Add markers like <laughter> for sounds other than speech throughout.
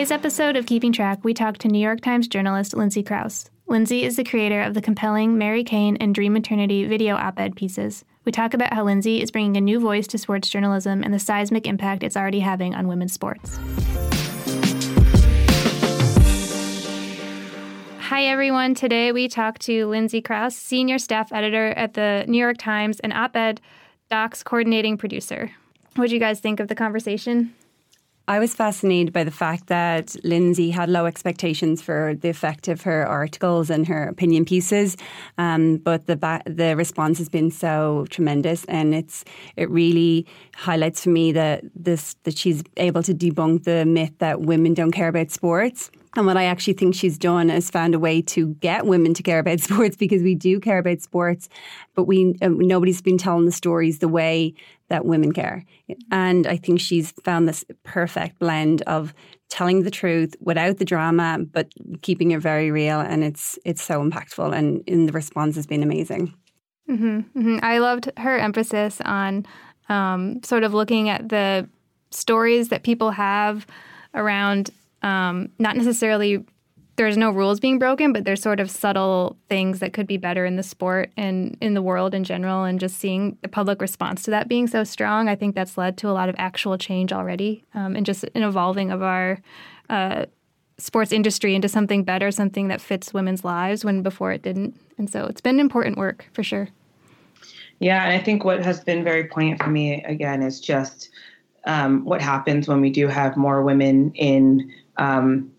today's episode of Keeping Track, we talk to New York Times journalist Lindsay Crouse. Lindsay is the creator of the compelling Mary Cain and Dream Maternity video op ed pieces. We talk about how Lindsay is bringing a new voice to sports journalism and the seismic impact it's already having on women's sports. Hi, everyone. Today we talk to Lindsay Crouse, senior staff editor at the New York Times and op ed docs coordinating producer. What do you guys think of the conversation? I was fascinated by the fact that Lindsay had low expectations for the effect of her articles and her opinion pieces, um, but the ba- the response has been so tremendous, and it's it really highlights for me that this that she's able to debunk the myth that women don't care about sports. And what I actually think she's done is found a way to get women to care about <laughs> sports because we do care about sports, but we um, nobody's been telling the stories the way that women care. And I think she's found this perfect blend of telling the truth without the drama, but keeping it very real. And it's it's so impactful, and in the response has been amazing. Mm-hmm, mm-hmm. I loved her emphasis on um, sort of looking at the stories that people have around um, not necessarily there's no rules being broken, but there's sort of subtle things that could be better in the sport and in the world in general. And just seeing the public response to that being so strong, I think that's led to a lot of actual change already um, and just an evolving of our uh, sports industry into something better, something that fits women's lives when before it didn't. And so it's been important work for sure. Yeah, and I think what has been very poignant for me again is just um, what happens when we do have more women in um,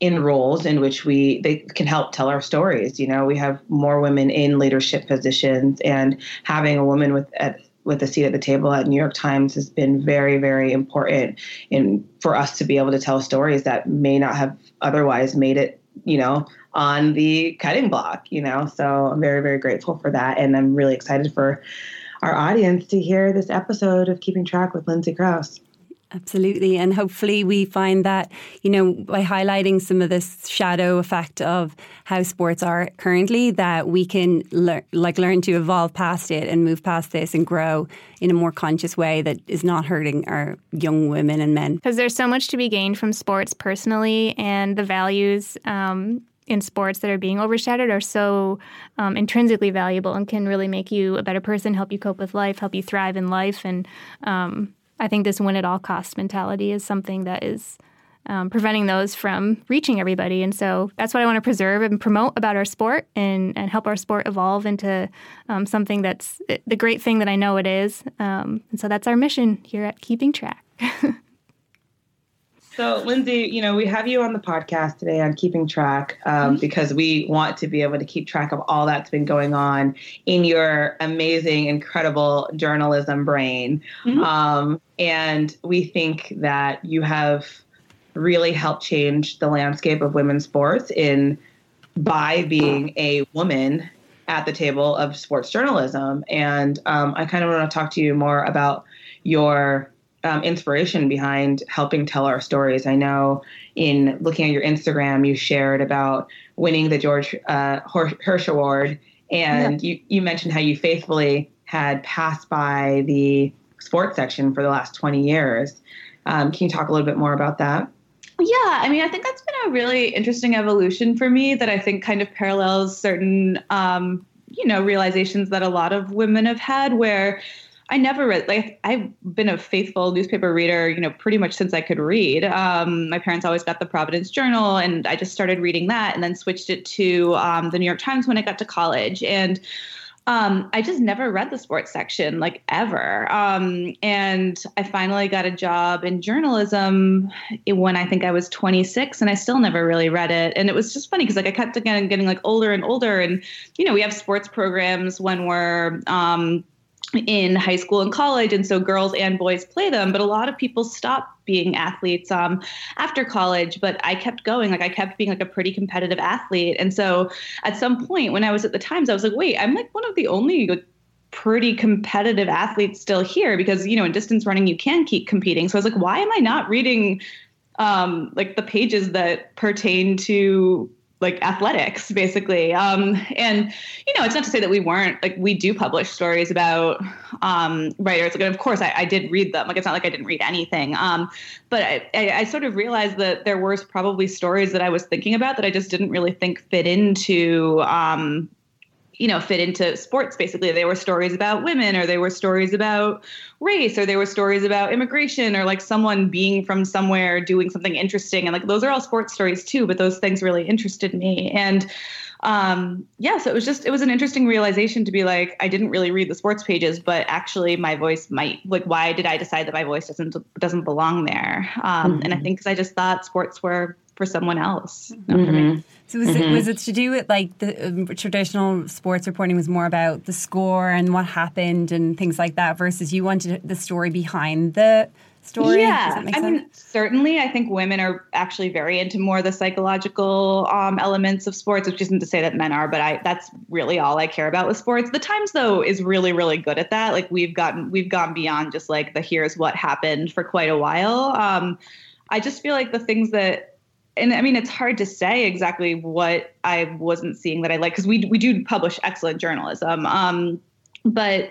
in roles in which we they can help tell our stories. You know, we have more women in leadership positions, and having a woman with at, with a seat at the table at New York Times has been very, very important in for us to be able to tell stories that may not have otherwise made it. You know, on the cutting block. You know, so I'm very, very grateful for that, and I'm really excited for our audience to hear this episode of Keeping Track with Lindsay Crouse. Absolutely. And hopefully we find that, you know, by highlighting some of this shadow effect of how sports are currently, that we can like learn to evolve past it and move past this and grow in a more conscious way that is not hurting our young women and men. Because there's so much to be gained from sports personally and the values um, in sports that are being overshadowed are so um, intrinsically valuable and can really make you a better person, help you cope with life, help you thrive in life. And um, I think this win at all costs mentality is something that is um, preventing those from reaching everybody. And so that's what I want to preserve and promote about our sport and, and help our sport evolve into um, something that's the great thing that I know it is. Um, and so that's our mission here at Keeping Track. <laughs> So, Lindsay, you know, we have you on the podcast today on keeping track um, mm-hmm. because we want to be able to keep track of all that's been going on in your amazing, incredible journalism brain. Mm-hmm. Um, and we think that you have really helped change the landscape of women's sports in by being a woman at the table of sports journalism. And um, I kind of want to talk to you more about your um, inspiration behind helping tell our stories. I know in looking at your Instagram, you shared about winning the George uh, Hirsch Award, and yeah. you, you mentioned how you faithfully had passed by the sports section for the last 20 years. Um, can you talk a little bit more about that? Yeah, I mean, I think that's been a really interesting evolution for me that I think kind of parallels certain, um, you know, realizations that a lot of women have had where I never read like I've been a faithful newspaper reader, you know, pretty much since I could read. Um, my parents always got the Providence Journal, and I just started reading that, and then switched it to um, the New York Times when I got to college, and um, I just never read the sports section like ever. Um, and I finally got a job in journalism when I think I was 26, and I still never really read it. And it was just funny because like I kept again getting like older and older, and you know we have sports programs when we're um, in high school and college and so girls and boys play them but a lot of people stop being athletes um, after college but i kept going like i kept being like a pretty competitive athlete and so at some point when i was at the times i was like wait i'm like one of the only like, pretty competitive athletes still here because you know in distance running you can keep competing. So i was like why am i not reading um, like the pages that pertain to like athletics basically. Um, and you know it's not to say that we weren't like we do publish stories about um, writers. Like of course I, I, did read them. Like it's not like i didn't read anything. Um, but I, I, I, sort of realized that there were probably stories that i was thinking about that i just didn't really think fit into um, you know fit into sports basically they were stories about women or they were stories about race or they were stories about immigration or like someone being from somewhere doing something interesting and like those are all sports stories too but those things really interested me and um yeah so it was just it was an interesting realization to be like i didn't really read the sports pages but actually my voice might like why did i decide that my voice doesn't doesn't belong there um mm-hmm. and i think because i just thought sports were for someone else not mm-hmm. for me mm-hmm. So was, mm-hmm. it, was it to do with like the um, traditional sports reporting was more about the score and what happened and things like that versus you wanted the story behind the story? Yeah, I sense? mean, certainly, I think women are actually very into more the psychological um, elements of sports, which isn't to say that men are, but I that's really all I care about with sports. The Times though is really really good at that. Like we've gotten we've gone beyond just like the here's what happened for quite a while. Um, I just feel like the things that and I mean, it's hard to say exactly what I wasn't seeing that I like because we we do publish excellent journalism, um, but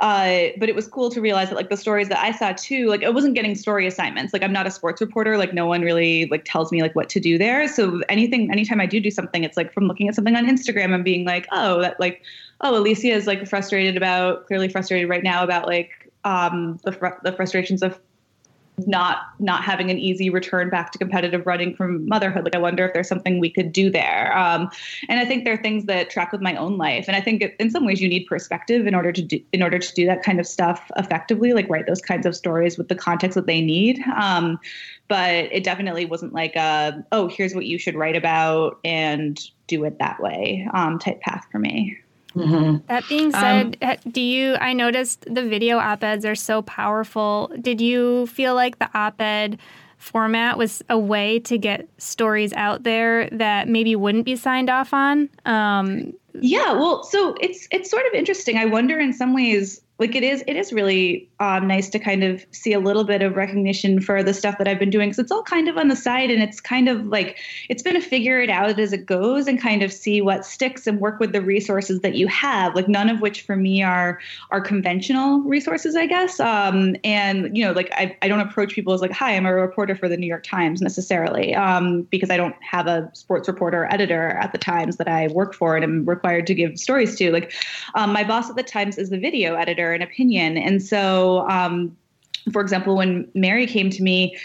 uh, but it was cool to realize that like the stories that I saw too, like I wasn't getting story assignments. Like I'm not a sports reporter. Like no one really like tells me like what to do there. So anything, anytime I do do something, it's like from looking at something on Instagram and being like, oh, that like, oh, Alysia is like frustrated about, clearly frustrated right now about like um, the fr- the frustrations of not not having an easy return back to competitive running from motherhood. Like i wonder if there's something we could do there. Um, and i think there are things that track with my own life. And i think in some ways you need perspective in order to do in order to do that kind of stuff effectively like write those kinds of stories with the context that they need. Um, but it definitely wasn't like a oh here's what you should write about and do it that way um, type path for me Mm-hmm. That being said, um, do you? I noticed the video op eds are so powerful. Did you feel like the op ed format was a way to get stories out there that maybe wouldn't be signed off on? Um, yeah, well, so it's it's sort of interesting. I wonder in some ways like it is it is really um, nice to kind of see a little bit of recognition for the stuff that I've been doing because it's all kind of on the side and it's kind of like it's been to figure it out as it goes and kind of see what sticks and work with the resources that you have. Like none of which for me are are conventional resources I guess. Um, and you know like I, I don't approach people as like hi I'm a reporter for the New York Times necessarily um, because I don't have a sports reporter editor at the Times that I work for and am required to give stories to. Like um, my boss at the Times is the video editor an opinion. And so, um, for example, when Mary came to me,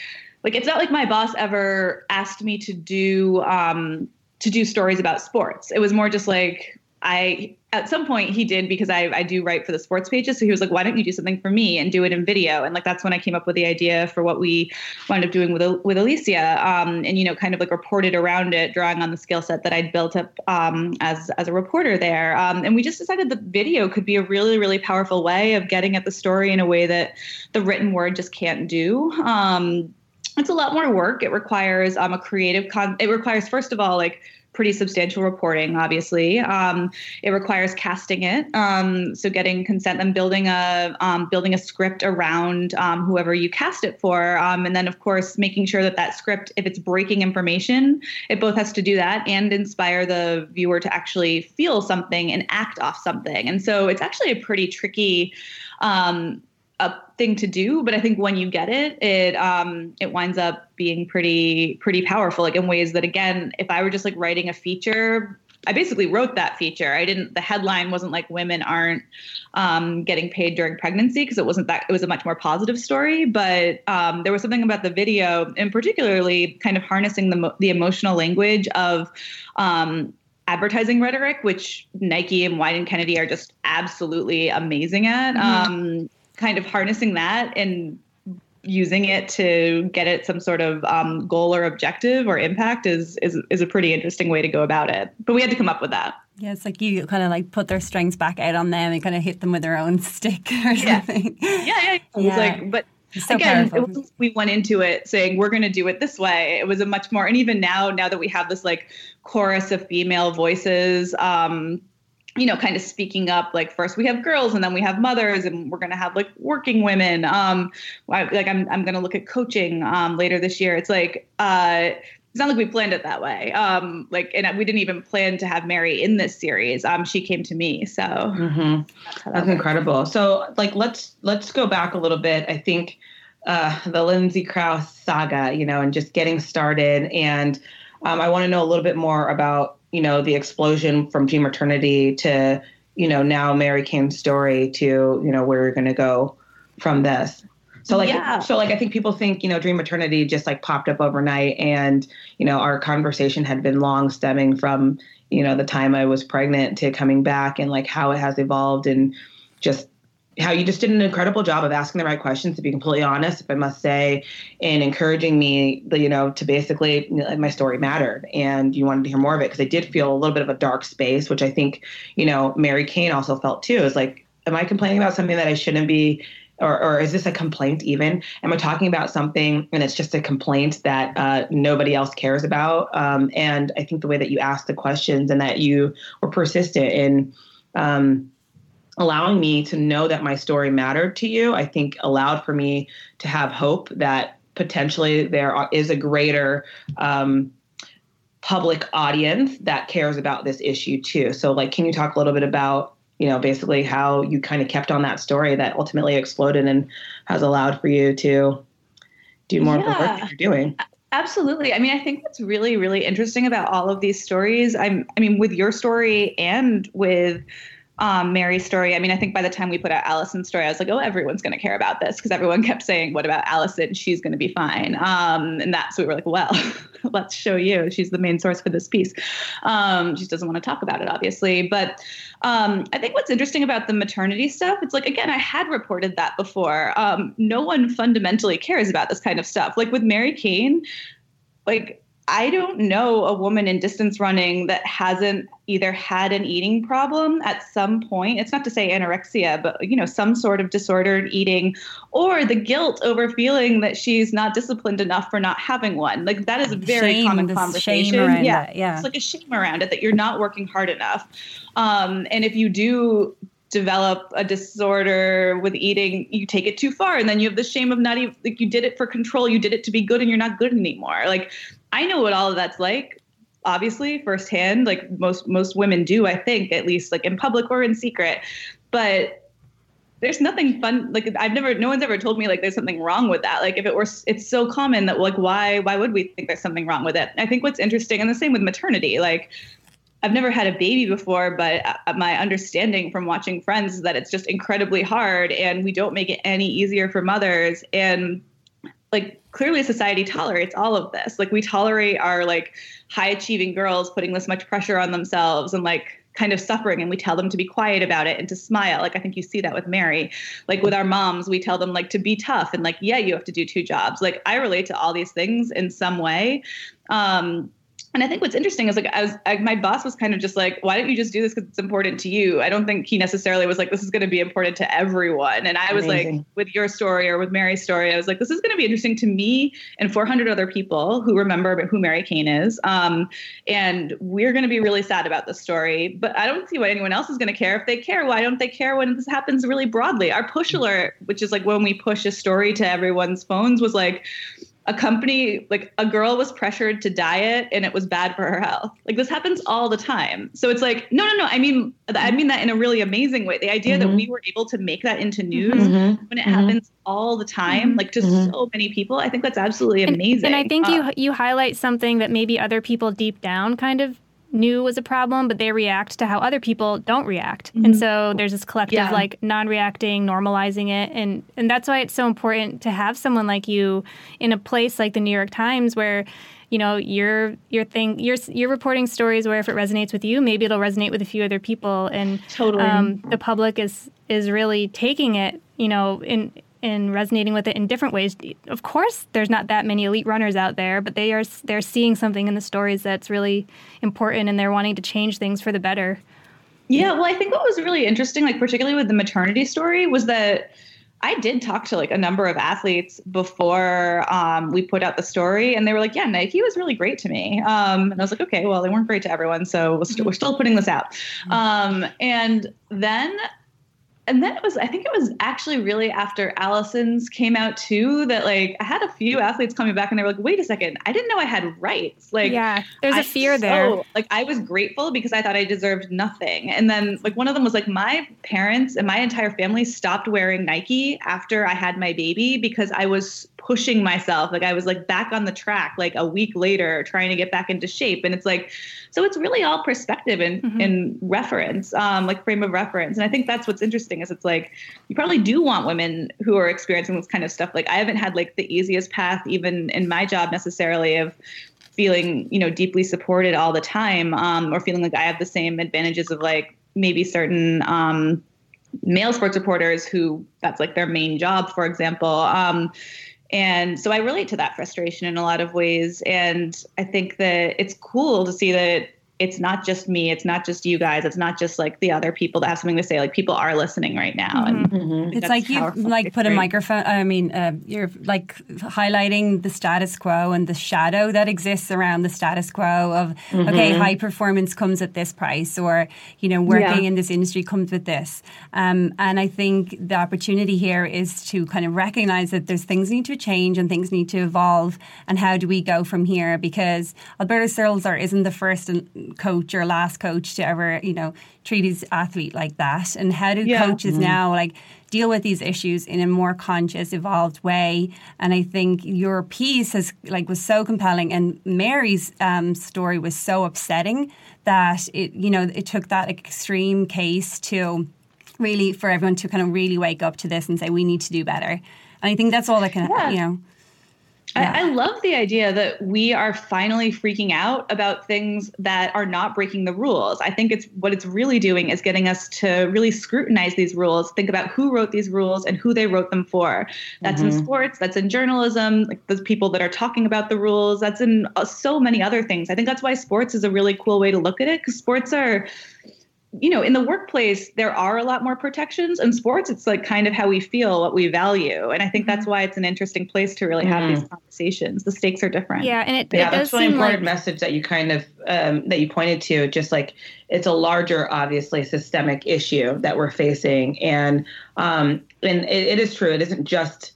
like it's not like my boss ever asked me to do um, to do stories about sports. It was more just like I at some point he did because I, I do write for the sports pages. So he was like, why don't you do something for me and do it in video? And like that's when I came up with the idea for what we wound up doing with with Alysia. Um, and you know, kind of like reported around it, drawing on the skill set that I'd built up um, as as a reporter there. Um, and we just decided that video could be a really really powerful way of getting at the story in a way that the written word just can't do. Um, it's a lot more work. It requires um, a creative con. It requires first of all like pretty substantial reporting, obviously. Um, it requires casting it, um, so getting consent and building a um, building a script around um, whoever you cast it for, um, and then of course making sure that that script, if it's breaking information, it both has to do that and inspire the viewer to actually feel something and act off something. And so it's actually a pretty tricky um, a thing to do, but I think when you get it, it um, it winds up being pretty pretty powerful, like in ways that again, if I were just like writing a feature, I basically wrote that feature. I didn't. The headline wasn't like women aren't um, getting paid during pregnancy because it wasn't that. It was a much more positive story. But um, there was something about the video, and particularly kind of harnessing the the emotional language of um, advertising rhetoric, which Nike and Wieden+Kennedy are just absolutely amazing at. Mm-hmm. Kind of harnessing that and using it to get at some sort of um, goal or objective or impact is, is is a pretty interesting way to go about it. But we had to come up with that. Yeah, it's like you kind of like put their strengths back out on them and kind of hit them with their own <laughs> stick or something. Yeah, yeah. yeah. Was like, but so again, we went into it saying we're going to do it this way. It was a much more, and even now, now that we have this like chorus of female voices, um, you know, kind of speaking up. Like first we have girls, and then we have mothers, and we're gonna have like working women. Um, like I'm I'm gonna look at coaching um, later this year. It's like uh, it's not like we planned it that way. Um, like, and we didn't even plan to have Mary in this series. Um, she came to me, so mm-hmm. that's, that's incredible. So, like, let's let's go back a little bit. I think uh, the Lindsay Crouse saga, you know, and just getting started. And um, I want to know a little bit more about, you know, the explosion from Dream Maternity to, you know, now Mary Cain's story to, you know, where you're going to go from this. So like, yeah. so like, I think people think, you know, Dream Maternity just like popped up overnight, and you know, our conversation had been long stemming from, you know, the time I was pregnant to coming back, and like how it has evolved, and just how you just did an incredible job of asking the right questions to be completely honest if i must say and encouraging me you know to basically know, my story mattered and you wanted to hear more of it because i did feel a little bit of a dark space which i think you know mary cain also felt too. Is like am i complaining about something that i shouldn't be or, or is this a complaint even? Am i talking about something and it's just a complaint that uh, nobody else cares about? Um, and i think the way that you asked the questions and that you were persistent in um, allowing me to know that my story mattered to you, I think allowed for me to have hope that potentially there is a greater um, public audience that cares about this issue too. So, like, can you talk a little bit about, you know, basically how you kind of kept on that story that ultimately exploded and has allowed for you to do more yeah. of the work that you're doing? Absolutely. I mean, I think what's really, really interesting about all of these stories, I'm, I mean, with your story and with um, Mary's story. I mean, I think by the time we put out Allyson's story, I was like, oh, everyone's going to care about this because everyone kept saying, what about Allyson? She's going to be fine. Um, and that's what we were like, well, <laughs> let's show you. She's the main source for this piece. Um, she doesn't want to talk about it, obviously. But um, I think what's interesting about the maternity stuff, it's like, again, I had reported that before. Um, no one fundamentally cares about this kind of stuff. Like with Mary Cain, like I don't know a woman in distance running that hasn't either had an eating problem at some point. It's not to say anorexia, but you know, some sort of disordered eating or the guilt over feeling that she's not disciplined enough for not having one. Like that is a very shame, common conversation. yeah. That, yeah. It's like a shame around it that you're not working hard enough. Um, and if you do develop a disorder with eating, you take it too far, and then you have the shame of not even like you did it for control, you did it to be good, and you're not good anymore. Like I know what all of that's like obviously firsthand like most most women do i think at least like in public or in secret but there's nothing fun like i've never no one's ever told me like there's something wrong with that. Like if it were it's so common that like why why would we think there's something wrong with it? I think what's interesting and the same with maternity like i've never had a baby before but uh, my understanding from watching friends is that it's just incredibly hard and we don't make it any easier for mothers and like clearly society tolerates all of this. Like we tolerate our like high achieving girls putting this much pressure on themselves and like kind of suffering and we tell them to be quiet about it and to smile. Like i think you see that with mary. Like with our moms we tell them like to be tough and like yeah you have to do two jobs. Like i relate to all these things in some way. Um and I think what's interesting is like I was I, my boss was kind of just like, why don't you just do this because it's important to you? I don't think he necessarily was like, this is going to be important to everyone. And I was Amazing. like, with your story or with Mary's story, I was like, this is going to be interesting to me and 400 other people who remember who Mary Cain is. Um, and we're going to be really sad about this story. But I don't see why anyone else is going to care. If they care, why don't they care when this happens really broadly? Our push alert, which is like when we push a story to everyone's phones, was like a company like a girl was pressured to diet and it was bad for her health like this happens all the time so it's like no no no i mean i mean that in a really amazing way the idea mm-hmm. that we were able to make that into news mm-hmm. when it mm-hmm. happens all the time mm-hmm. like to mm-hmm. so many people i think that's absolutely amazing and, and i think uh, you you highlight something that maybe other people deep down kind of knew was a problem, but they react to how other people don't react. Mm-hmm. And so there's this collective yeah. like non-reacting, normalizing it, and and that's why it's so important to have someone like you in a place like the New York Times where you know you're you're thing you're you're reporting stories where if it resonates with you maybe it'll resonate with a few other people and totally um, the public is is really taking it you know in and resonating with it in different ways. Of course, there's not that many elite runners out there, but they are they're seeing something in the stories that's really important, and they're wanting to change things for the better. Yeah, well, I think what was really interesting, like particularly with the maternity story, was that I did talk to like a number of athletes before um, we put out the story, and they were like, "Yeah, Nike was really great to me." Um, and I was like, "Okay, well, they weren't great to everyone, so we're, we we're still putting this out." Mm-hmm. Um, and then and then it was i think it was actually really after allyson's came out too that like i had a few athletes coming back and they were like wait a second i didn't know i had rights. Like yeah there's a I, fear there so, like i was grateful because i thought i deserved nothing. And then like one of them was like my parents and my entire family stopped wearing nike after i had my baby because i was pushing myself. Like I was like back on the track like a week later trying to get back into shape. And it's like, so it's really all perspective and, mm-hmm. and reference, um, like frame of reference. And I think that's what's interesting is it's like, you probably do want women who are experiencing this kind of stuff. Like I haven't had like the easiest path even in my job necessarily of feeling, you know, deeply supported all the time um, or feeling like I have the same advantages of like maybe certain, um, male sports reporters who that's like their main job, for example. Um, and so I relate to that frustration in a lot of ways. And I think that it's cool to see that it's not just me it's not just you guys it's not just like the other people that have something to say like people are listening right now and mm-hmm. mm-hmm. it's like you like put great. a microphone i mean uh, you're like highlighting the status quo and the shadow that exists around the status quo of mm-hmm. okay high performance comes at this price or you know working yeah. in this industry comes with this um, and i think the opportunity here is to kind of recognize that there's things need to change and things need to evolve and how do we go from here because alberto Salazar isn't the first coach or last coach to ever, you know, treat his athlete like that? And how do yeah. coaches mm-hmm. now like deal with these issues in a more conscious, evolved way? And I think your piece has like was so compelling, and Mary's um, story was so upsetting that it, you know, it took that extreme case to really for everyone to kind of really wake up to this and say we need to do better. And I think that's all that can, yeah. you know. Yeah. I, I, love the idea that we are finally freaking out about things that are not breaking the rules. I think it's what it's really doing is getting us to really scrutinize these rules, think about who wrote these rules and who they wrote them for. That's mm-hmm. in sports, that's in journalism, like the people that are talking about the rules, that's in uh, so many other things. I think that's why sports is a really cool way to look at it because sports are you know, in the workplace, there are a lot more protections. In sports, it's like kind of how we feel, what we value. And I think that's mm-hmm. why it's an interesting place to really have mm. these conversations. The stakes are different. Yeah. And it, yeah, it that's really important like... message that you kind of, um, that you pointed to, just like it's a larger, obviously systemic issue that we're facing. And, um, and it, it is true. It isn't just,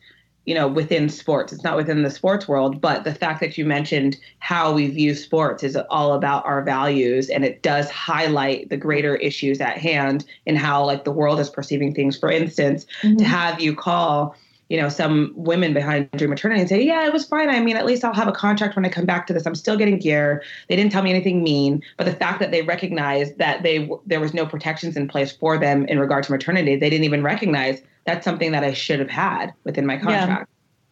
you know within sports. It's not within the sports world but the fact that you mentioned how we view sports is all about our values and it does highlight the greater issues at hand and how like the world is perceiving things. For instance mm-hmm. to have you call you know some women behind dream maternity and say yeah it was fine. I mean at least i'll have a contract when i come back to this. I'm still getting gear. They didn't tell me anything mean but the fact that they recognized that they there was no protections in place for them in regard to maternity they didn't even recognize that's something that I should have had within my contract.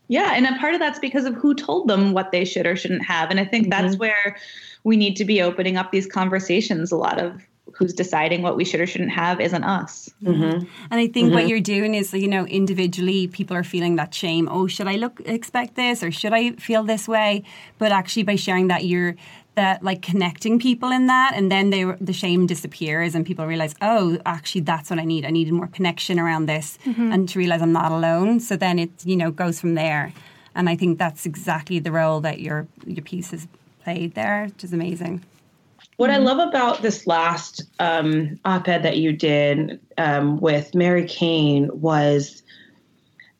Yeah. yeah. And a part of that's because of who told them what they should or shouldn't have. And I think mm-hmm. that's where we need to be opening up these conversations. A lot of who's deciding what we should or shouldn't have isn't us. Mm-hmm. And I think mm-hmm. what you're doing is, you know, individually people are feeling that shame. Oh, should I look expect this or should I feel this way? But actually, by sharing that, you're that like connecting people in that and then they the shame disappears and people realize oh actually that's what i need i needed more connection around this mm-hmm. and to realize i'm not alone so then it you know goes from there and i think that's exactly the role that your your piece has played there which is amazing what I mm-hmm. love about this last um, op-ed that you did um, with Mary Cain was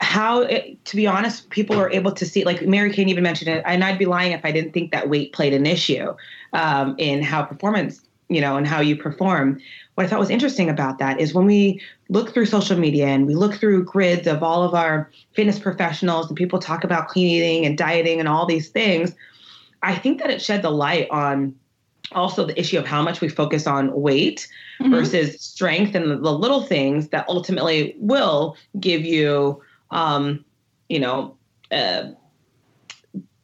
how it, to be honest people were able to see like mary cain even mentioned it and i'd be lying if i didn't think that weight played an issue um, in how performance you know and how you perform what i thought was interesting about that is when we look through social media and we look through grids of all of our fitness professionals and people talk about clean eating and dieting and all these things i think that it shed the light on also the issue of how much we focus on weight mm-hmm. versus strength and the little things that ultimately will give you um, you know, a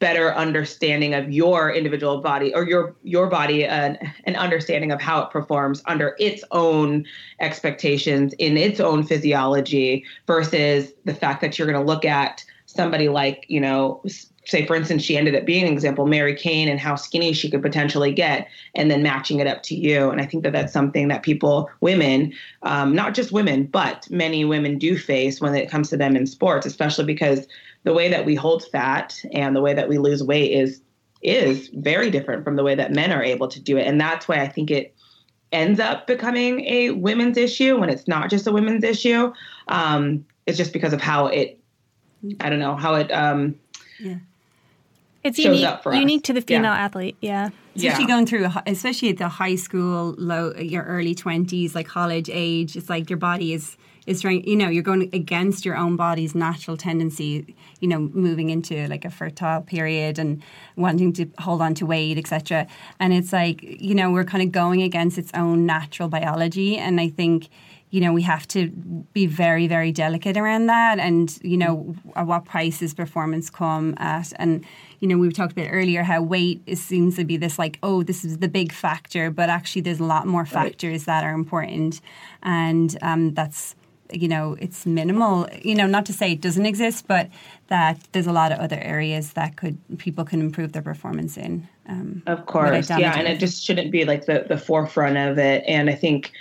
better understanding of your individual body or your your body and an understanding of how it performs under its own expectations in its own physiology versus the fact that you're going to look at somebody like you know say for instance she ended up being an example mary cain and how skinny she could potentially get and then matching it up to you and i think that that's something that people women um, not just women but many women do face when it comes to them in sports especially because the way that we hold fat and the way that we lose weight is is very different from the way that men are able to do it and that's why i think it ends up becoming a women's issue when it's not just a women's issue. Um, it's just because of how it, I don't know, how it. Um, Yeah. It's shows unique, up for us. unique to the Yeah. female athlete. Yeah. Especially Yeah. going through, especially at the high school, low, your early twenties, like college age, it's like your body is is trying. You know, you're going against your own body's natural tendency. You know, moving into like a fertile period and wanting to hold on to weight, etc. And it's like you know we're kind of going against its own natural biology, and I think you know we have to be very very delicate around that. And you know at what price does performance come at? And you know we talked about earlier how weight is, seems to be this like oh this is the big factor but actually there's a lot more factors that are important. And um, that's you know it's minimal. You know not to say it doesn't exist but that there's a lot of other areas that could people can improve their performance in um, Of course, yeah, and it just shouldn't be like the the forefront of it. And I think,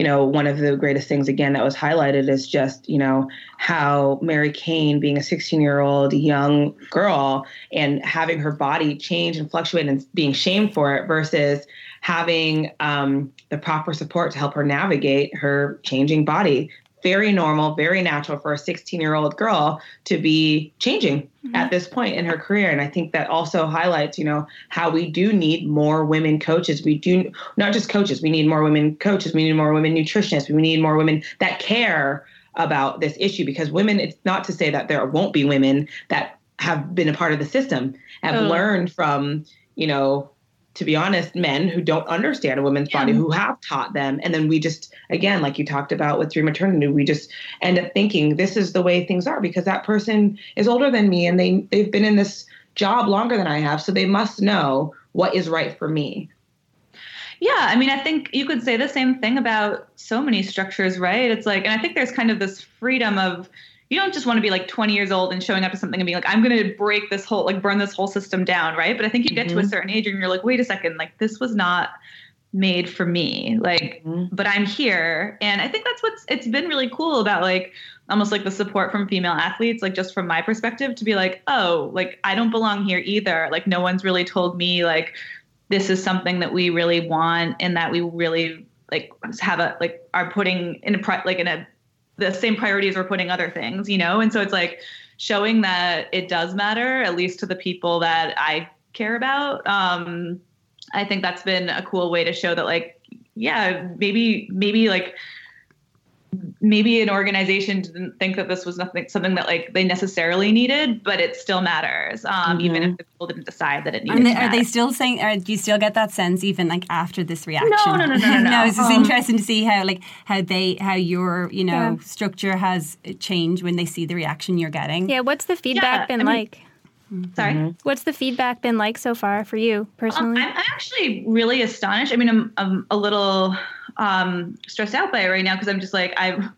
you know, one of the greatest things again that was highlighted is just you know how Mary Cain, being a 16 year old young girl, and having her body change and fluctuate and being shamed for it, versus having um, the proper support to help her navigate her changing body. Very normal, very natural for a 16 year old girl to be changing mm-hmm. at this point in her career. And I think that also highlights, you know, how we do need more women coaches. We do not just coaches, we need more women coaches, we need more women nutritionists, we need more women that care about this issue because women, it's not to say that there won't be women that have been a part of the system, have Totally. learned from, you know, to be honest, men who don't understand a woman's body, who have taught them. And then we just, again, like you talked about with Dream Maternity, we just end up thinking this is the way things are because that person is older than me and they, they've been in this job longer than I have. So they must know what is right for me. Yeah, I mean, I think you could say the same thing about so many structures, right? It's like, and I think there's kind of this freedom of you don't just want to be like 20 years old and showing up to something and being like, I'm going to break this whole, like, burn this whole system down, right? But I think you get to a mm-hmm. certain age and you're like, wait a second, like, this was not made for me, like, mm-hmm. but I'm here. And I think that's what's, it's been really cool about like, almost like the support from female athletes, like, just from my perspective, to be like, oh, like, I don't belong here either. Like, no one's really told me, like, this is something that we really want and that we really like have a like are putting in a like in a the same priorities we're putting other things you know? And so it's like showing that it does matter at least to the people that i care about. Um i think that's been a cool way to show that like yeah maybe maybe like maybe an organization didn't think that this was nothing something that like they necessarily needed but it still matters um even if the people didn't decide that it needed And they, to are they still saying? Or do you still get that sense even like after this reaction? no, no, no, no, <laughs> no. it's just Um, interesting to see how like how they how your you know Yeah. structure has changed when they see the reaction you're getting. Yeah. What's the feedback Yeah, been I mean- like? sorry What's the feedback been like so far for you Um, personally? I'm actually really astonished. I mean, I'm, I'm a little um, stressed out by it right now because I'm just like I'm.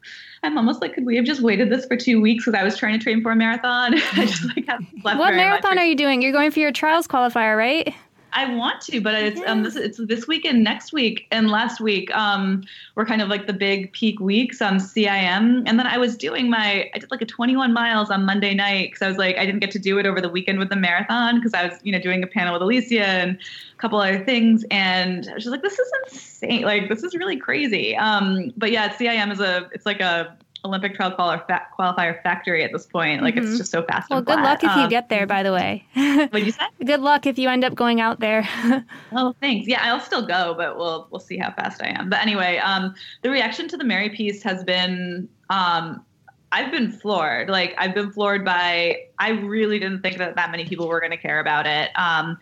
I'm almost like, could we have just waited this for two weeks? Because I was trying to train for a marathon. <laughs> I just like haven't slept what marathon much. are you doing? You're going for your trials qualifier, right? I want to, but it's um this it's this week and next week and last week um were kind of like the big peak weeks on CIM, and then I was doing my I did like a 21 miles on Monday night because I was like I didn't get to do it over the weekend with the marathon because I was you know doing a panel with Alysia and a couple other things, and I was just like this is insane, like this is really crazy. Um, but yeah, CIM is a it's like a Olympic trial qualifier, qualifier factory at this point. Like it's just so fast. Well, good flat. luck if you Um, get there, by the way. What you say? <laughs> good luck if you end up going out there. <laughs> Oh, thanks. Yeah, I'll still go, but we'll we'll see how fast I am. But anyway, um, the reaction to the Mary piece has been um, I've been floored. Like I've been floored by I really didn't think that that many people were going to care about it. Um,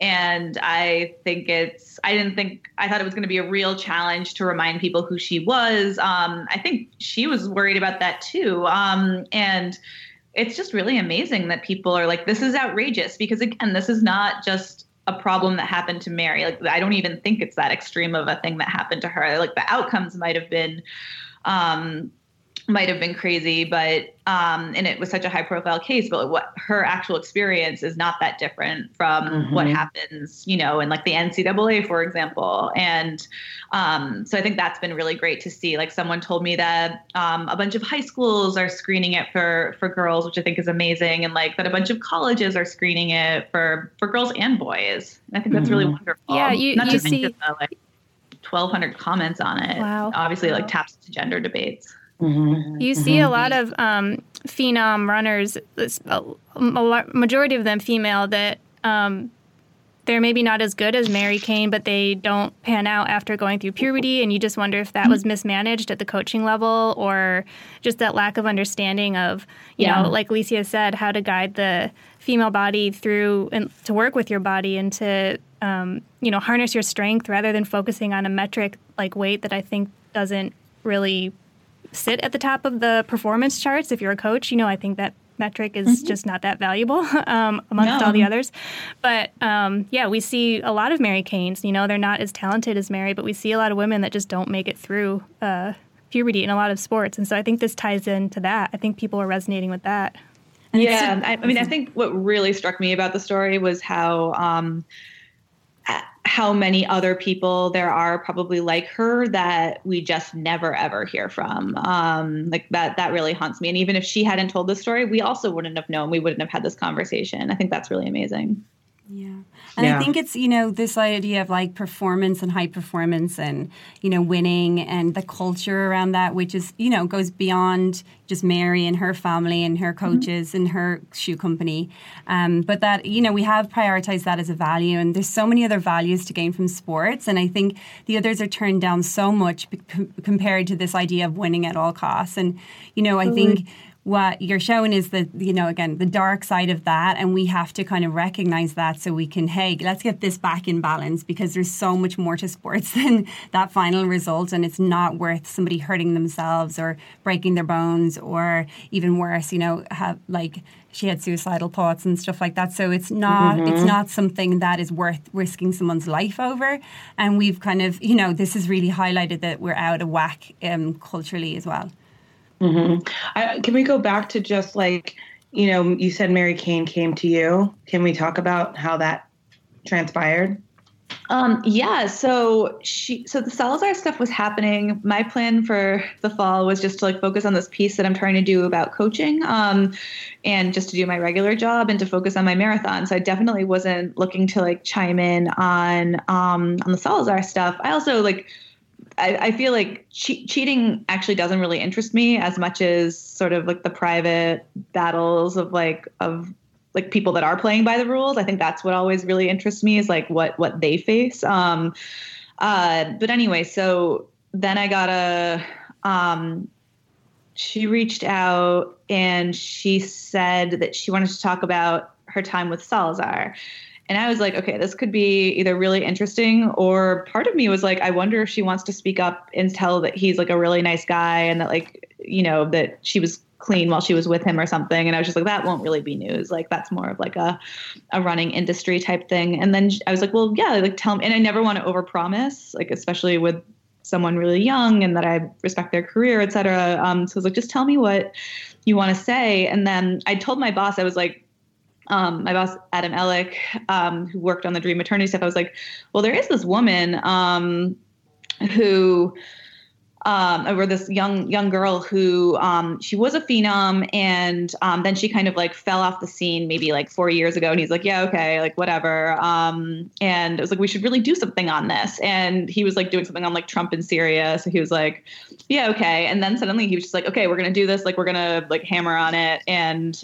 and I think it's I didn't think I thought it was going to be a real challenge to remind people who she was. Um, I think she was worried about that too. Um, and it's just really amazing that people are like, this is outrageous because again, this is not just a problem that happened to Mary. Like, I don't even think it's that extreme of a thing that happened to her. Like, the outcomes might have been, um, might have been crazy, but um, and it was such a high profile case. But what her actual experience is not that different from what happens, you know, in like the NCAA, for example. And um, so I think that's been really great to see. Like someone told me that um, a bunch of high schools are screening it for for girls, which I think is amazing, and like that a bunch of colleges are screening it for for girls and boys. And I think that's really wonderful. Yeah, you- not you to see- mention the like 1,200 comments on it. Wow. Obviously, like taps into gender debates. Mm-hmm. You see mm-hmm. a lot of um, phenom runners, a majority of them female, that um, they're maybe not as good as Mary Cain, but they don't pan out after going through puberty. And you just wonder if that was mismanaged at the coaching level or just that lack of understanding of, you yeah. know, like Licia said, how to guide the female body through and to work with your body and to, um, you know, harness your strength rather than focusing on a metric like weight that I think doesn't really sit at the top of the performance charts. If you're a coach, you know, I think that metric is mm-hmm. just not that valuable <laughs> um, amongst no. all the others. But um, yeah, we see a lot of Mary Cains. You know, they're not as talented as Mary, but we see a lot of women that just don't make it through uh, puberty in a lot of sports. And so I think this ties into that. I think people are resonating with that. Yeah, I, I mean, I think what really struck me about the story was how. Um, how many other people there are probably like her that we just never ever hear from. Um, like that that really haunts me. And even if she hadn't told the story, we also wouldn't have known. We wouldn't have had this conversation. I think that's really amazing. Yeah. And yeah. I think it's, you know, this idea of like performance and high performance and, you know, winning and the culture around that, which is, you know, goes beyond just Mary and her family and her mm-hmm. coaches mm-hmm. and her shoe company. Um, but that, you know, we have prioritized that as a value. And there's so many other values to gain from sports. And I think the others are turned down so much p- compared to this idea of winning at all costs. And, you know, I think what you're showing is the you know again the dark side of that and we have to kind of recognize that so we can hey let's get this back in balance because there's so much more to sports <laughs> than that final result and it's not worth somebody hurting themselves or breaking their bones or even worse you know have like she had suicidal thoughts and stuff like that. So it's not mm-hmm. it's not something that is worth risking someone's life over. And we've kind of you know this has really highlighted that we're out of whack um, culturally as well Mm-hmm. I, can we go back to just like, you know, you said Mary Cain came to you. Can we talk about how that transpired? Um, yeah, so she so the Salazar stuff was happening. My plan for the fall was just to like focus on this piece that I'm trying to do about coaching, um, and just to do my regular job and to focus on my marathon. So I definitely wasn't looking to like chime in on um, on the Salazar stuff. I also like I, I feel like che- cheating actually doesn't really interest me as much as sort of like the private battles of like of like people that are playing by the rules. I think that's what always really interests me is like what what they face. Um, uh, but anyway, so then I got a. Um, she reached out and she said that she wanted to talk about her time with Salazar. And I was like, okay, this could be either really interesting or part of me was like, I wonder if she wants to speak up and tell that he's like a really nice guy and that like, you know, that she was clean while she was with him or something. And I was just like, that won't really be news. Like that's more of like a, a running industry type thing. And then I was like, well, yeah, like tell me. And I never want to overpromise, like especially with someone really young and that I respect their career, et cetera. Um, so I was like, just tell me what you want to say. And then I told my boss, I was like, um, my boss Adam Ellick, um, who worked on the Dream Maternity stuff, I was like, well, there is this woman um, who, um, or this young young girl who um, she was a phenom, and um, then she kind of like fell off the scene maybe like four years ago. And he's like, yeah, okay, like whatever. And it was like we should really do something on this. And he was like doing something on like Trump in Syria, so he was like, yeah, okay. And then suddenly he was just like, okay, we're gonna do this. Like we're gonna like hammer on it and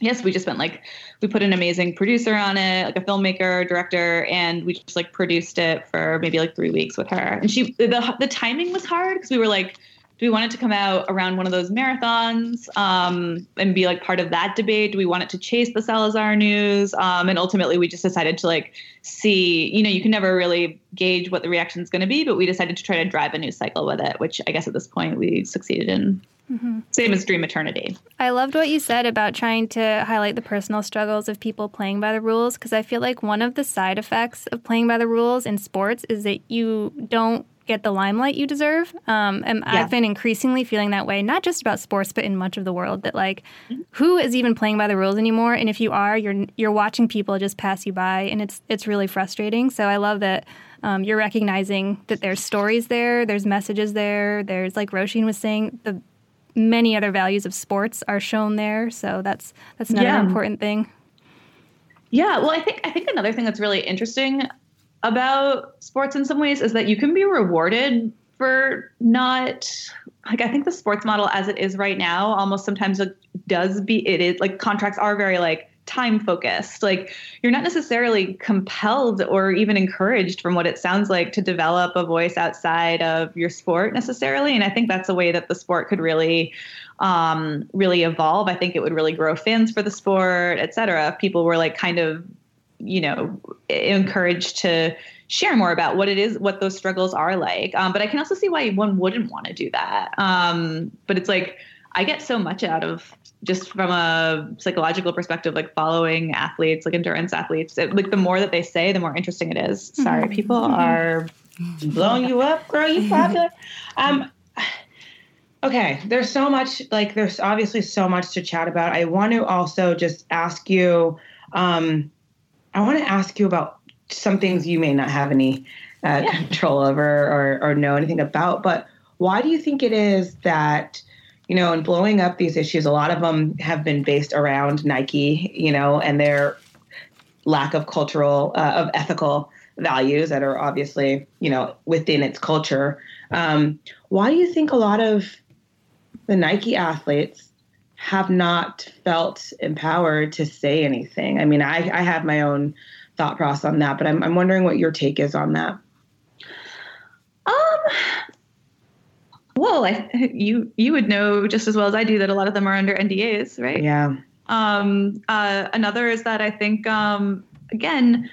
yes, we just spent like we put an amazing producer on it, like a filmmaker, director, and we just like produced it for maybe like three weeks with her. And she the the timing was hard because we were like, do we want it to come out around one of those marathons um, and be like part of that debate? Do we want it to chase the Salazar news? Um, and ultimately, we just decided to like see. You know, you can never really gauge what the reaction is going to be, but we decided to try to drive a news cycle with it, which I guess at this point we succeeded in. Mm-hmm. Same as Dream Maternity. I loved what you said about trying to highlight the personal struggles of people playing by the rules because I feel like one of the side effects of playing by the rules in sports is that you don't get the limelight you deserve. Um, and yeah. I've been increasingly feeling that way, not just about sports, but in much of the world. That like, mm-hmm. who is even playing by the rules anymore? And if you are, you're you're watching people just pass you by, and it's it's really frustrating. So I love that. Um, you're recognizing that there's stories there, there's messages there, there's like Roisin was saying, the many other values of sports are shown there. So that's that's another yeah. important thing. Yeah, well, I think I think another thing that's really interesting about sports in some ways is that you can be rewarded for not like I think the sports model as it is right now almost sometimes it does be it is like contracts are very like time focused. Like you're not necessarily compelled or even encouraged from what it sounds like to develop a voice outside of your sport necessarily. And I think that's a way that the sport could really um, really evolve. I think it would really grow fans for the sport, et cetera. If people were like kind of, you know, encouraged to share more about what it is, what those struggles are like. Um, but I can also see why one wouldn't want to do that. Um, but it's like I get so much out of just from a psychological perspective, like following athletes, like endurance athletes. It, like the more that they say, the more interesting it is. Sorry, mm-hmm. people mm-hmm. are blowing you up, girl. You <laughs> popular. Um, okay, there's so much. Like, there's obviously so much to chat about. I want to also just ask you. Um, I want to ask you about some things you may not have any uh, yeah. control over or, or know anything about, but why do you think it is that you know, and blowing up these issues, a lot of them have been based around Nike, you know, and their lack of cultural, uh, of ethical values that are obviously, you know, within its culture. Um, why do you think a lot of the Nike athletes have not felt empowered to say anything? I mean, I, I have my own thought process on that, but I'm, I'm wondering what your take is on that. Um, well, I, <laughs> you you would know just as well as I do that a lot of them are under NDAs, right? Yeah. Um, uh, another is that I think um, again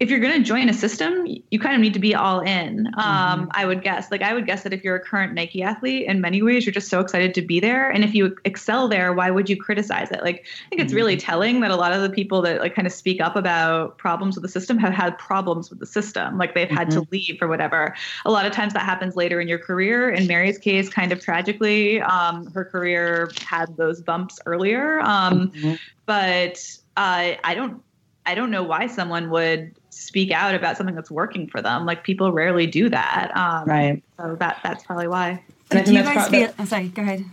if you're going to join a system, you kind of need to be all in. Um, mm-hmm. I would guess. Like I would guess that if you're a current Nike athlete, in many ways, you're just so excited to be there. And if you excel there, why would you criticize it? Like I think it's really mm-hmm. telling that a lot of the people that like kind of speak up about problems with the system have had problems with the system. Like they've had mm-hmm. to leave or whatever. A lot of times that happens later in your career. In Mary's case, kind of tragically, um, her career had those bumps earlier. Um, mm-hmm. But uh, I don't. I don't know why someone would speak out about something that's working for them. Like people rarely do that. Um, right. So that that's probably why. And I do you guys feel? I'm sorry. Go ahead.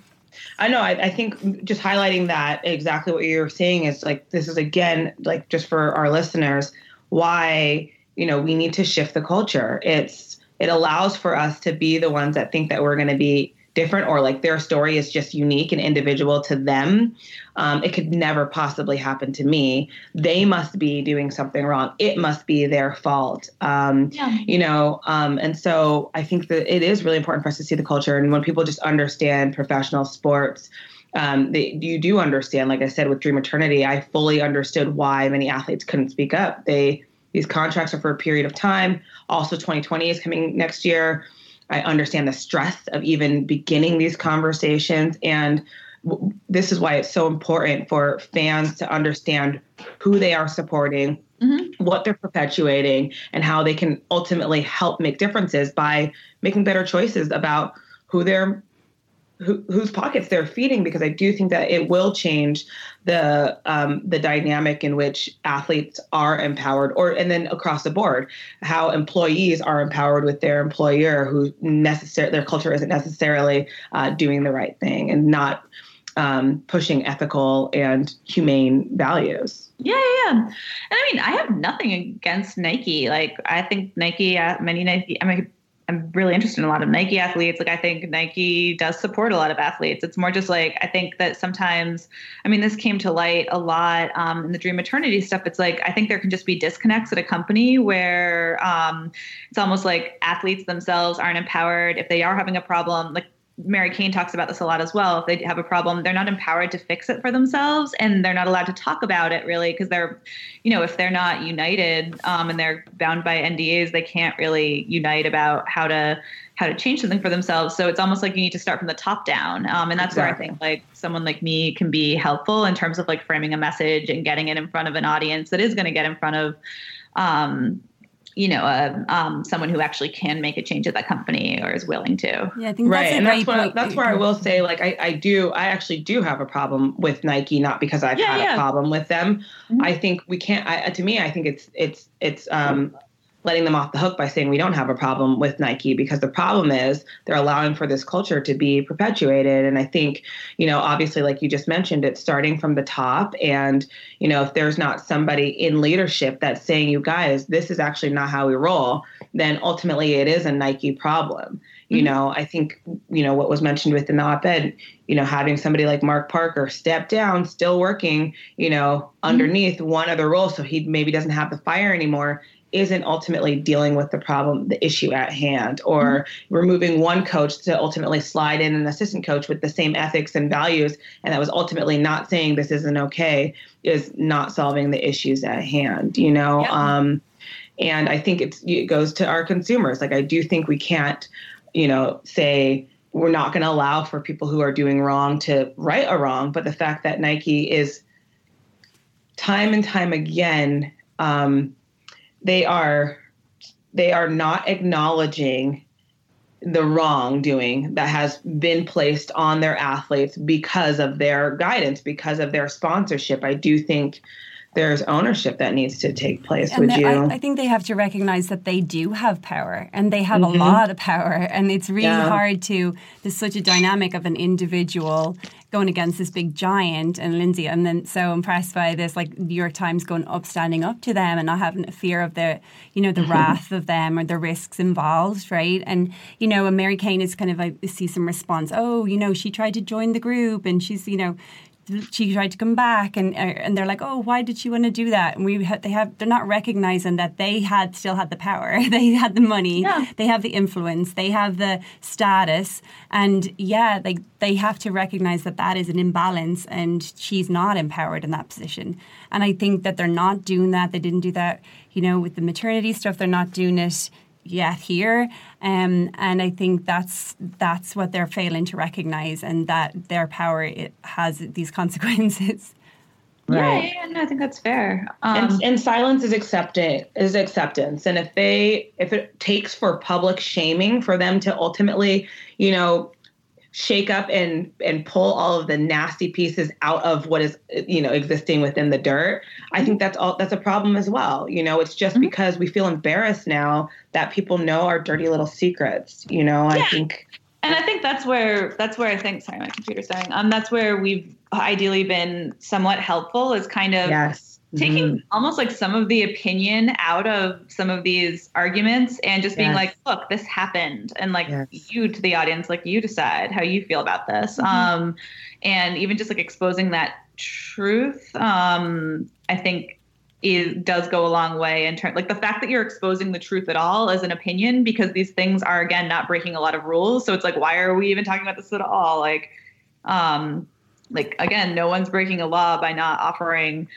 I know. I, I, think just highlighting that exactly what you're saying is like this is again like just for our listeners why you know we need to shift the culture. It's it allows for us to be the ones that think that we're going to be different or like their story is just unique and individual to them. Um, it could never possibly happen to me. They must be doing something wrong. It must be their fault. Um, yeah. You know, um, and so I think that it is really important for us to see the culture. And when people just understand professional sports, um, they, you do understand, like I said, with Dream Maternity, I fully understood why many athletes couldn't speak up. They these contracts are for a period of time. Also, 2020 is coming next year. I understand the stress of even beginning these conversations. And w- this is why it's so important for fans to understand who they are supporting, mm-hmm. what they're perpetuating, and how they can ultimately help make differences by making better choices about who they're who, whose pockets they're feeding because I do think that it will change the um, the dynamic in which athletes are empowered, or and then across the board, how employees are empowered with their employer, who necessarily their culture isn't necessarily uh, doing the right thing and not um, pushing ethical and humane values. Yeah, yeah, and I mean, I have nothing against Nike. Like, I think Nike, uh, many Nike, I mean I'm really interested in a lot of Nike athletes. Like I think Nike does support a lot of athletes. It's more just like I think that sometimes, I mean, this came to light a lot um, in the Dream Maternity stuff. It's like I think there can just be disconnects at a company where um, it's almost like athletes themselves aren't empowered if they are having a problem. Like Mary Cain talks about this a lot as well. If they have a problem, they're not empowered to fix it for themselves, and they're not allowed to talk about it really because they're, you know, if they're not united um, and they're bound by NDAs, they can't really unite about how to how to change something for themselves. So it's almost like you need to start from the top down, um, and that's exactly. where I think like someone like me can be helpful in terms of like framing a message and getting it in front of an audience that is going to get in front of um, you know, a, um, someone who actually can make a change at that company or is willing to. Yeah, I think right, and that's what, that's where I will say, like, I, I do, I actually do have a problem with Nike, not because I've yeah, had yeah. a problem with them. Mm-hmm. I think we can't. I, to me, I think it's it's it's um, letting them off the hook by saying we don't have a problem with Nike because the problem is they're allowing for this culture to be perpetuated. And I think, you know, obviously, like you just mentioned, it's starting from the top. And, you know, if there's not somebody in leadership that's saying, you guys, this is actually not how we roll, then ultimately it is a Nike problem. You mm-hmm. know, I think, you know, what was mentioned within the op ed, you know, having somebody like Mark Parker step down, still working, you know, mm-hmm. underneath mm-hmm. one other role so he maybe doesn't have the fire anymore isn't ultimately dealing with the problem, the issue at hand, or mm-hmm. removing one coach to ultimately slide in an assistant coach with the same ethics and values, and that was ultimately not saying this isn't okay, is not solving the issues at hand, you know? Yeah. Um, and I think it goes to our consumers. Like, I do think we can't, you know, say, we're not going to allow for people who are doing wrong to right a wrong, but the fact that Nike is time and time again, um, they are they are not acknowledging the wrongdoing that has been placed on their athletes because of their guidance, because of their sponsorship. I do think there's ownership that needs to take place. And would you? I, I, think they have to recognize that they do have power, and they have mm-hmm. a lot of power, and it's really yeah. hard to. There's such a dynamic of an individual going against this big giant, and Lindsay. I'm then so impressed by this, like New York Times going up, standing up to them, and not having a fear of the, you know, the mm-hmm. wrath of them or the risks involved, right? And you know, and Mary Cain is kind of like see some response. Oh, you know, she tried to join the group, and she's, you know, she tried to come back and uh, and they're like oh why did she want to do that? And we they have they're not recognizing that they had still had the power. <laughs> They had the money. Yeah. they have the influence. They have the status. And yeah like they have to recognize that that is an imbalance and she's not empowered in that position. And i think that they're not doing that. They didn't do that you know with the maternity stuff. They're not doing it yet here. Um, and I think that's that's what they're failing to recognize, and that their power it has these <laughs> consequences. Right. Yeah, yeah, I think that's fair. Um, and, and, silence is acceptance is acceptance. And if they if it takes for public shaming for them to ultimately, you know, shake up and and pull all of the nasty pieces out of what is you know existing within the dirt i think that's all that's a problem as well you know it's just mm-hmm. because we feel embarrassed now that people know our dirty little secrets you know yeah. i think and i think that's where that's where i think sorry my computer's dying um that's where we've ideally been somewhat helpful is kind of yes taking mm-hmm. almost like some of the opinion out of some of these arguments and just being yes. like look this happened and like yes. you to the audience like you decide how you feel about this mm-hmm. um and even just like exposing that truth um i think is does go a long way in terms like the fact that you're exposing the truth at all as an opinion because these things are again not breaking a lot of rules so it's like why are we even talking about this at all like um like again no one's breaking a law by not offering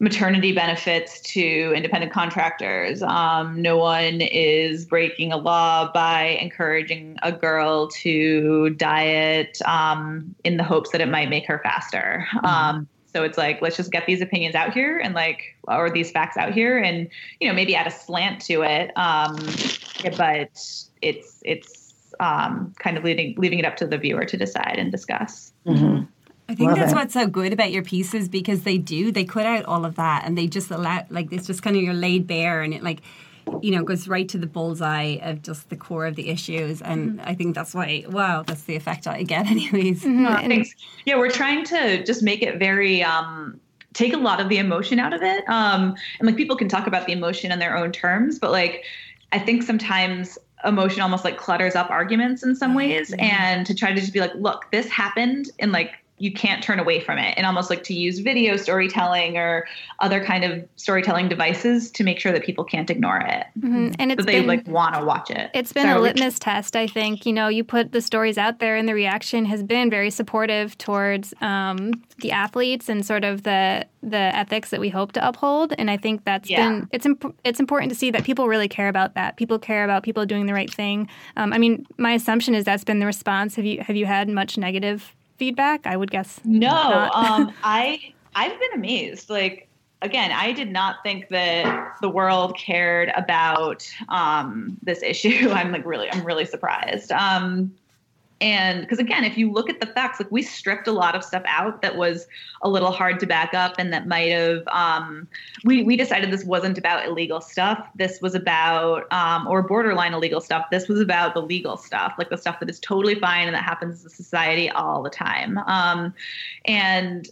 maternity benefits to independent contractors. Um, no one is breaking a law by encouraging a girl to diet um, in the hopes that it might make her faster. Mm-hmm. Um, so it's like, let's just get these opinions out here and like, or these facts out here and, you know, maybe add a slant to it. Um, but it's, it's um, kind of leaving, leaving it up to the viewer to decide and discuss. Mm-hmm. I think Love that's it. what's so good about your pieces because they do they put out all of that and they just allow like it's just kind of you're laid bare and it like you know goes right to the bullseye of just the core of the issues and mm-hmm. I think that's why wow that's the effect I get <laughs> anyways. Mm-hmm. Thanks. Yeah, we're trying to just make it very um take a lot of the emotion out of it um and like people can talk about the emotion in their own terms but like I think sometimes emotion almost like clutters up arguments in some ways mm-hmm. and to try to just be like look this happened and like you can't turn away from it. And almost like to use video storytelling or other kind of storytelling devices to make sure that people can't ignore it. Mm-hmm. and it's that they been, like want to watch it. it's been Sorry, a litmus test i think. You know you put the stories out there and the reaction has been very supportive towards um, the athletes and sort of the the ethics that we hope to uphold. And i think that's yeah. been it's imp- it's important to see that people really care about that. People care about people doing the right thing. Um, i mean my assumption is that's been the response. Have you have you had much negative feedback? I would guess. No, <laughs> um, I I've been amazed. Like again, I did not think that the world cared about um, this issue. <laughs> I'm like really, I'm really surprised. Um, and because again, if you look at the facts, like we stripped a lot of stuff out that was a little hard to back up and that might have, um, we, we decided this wasn't about illegal stuff. This was about, um, or borderline illegal stuff. This was about the legal stuff, like the stuff that is totally fine and that happens in society all the time. Um, and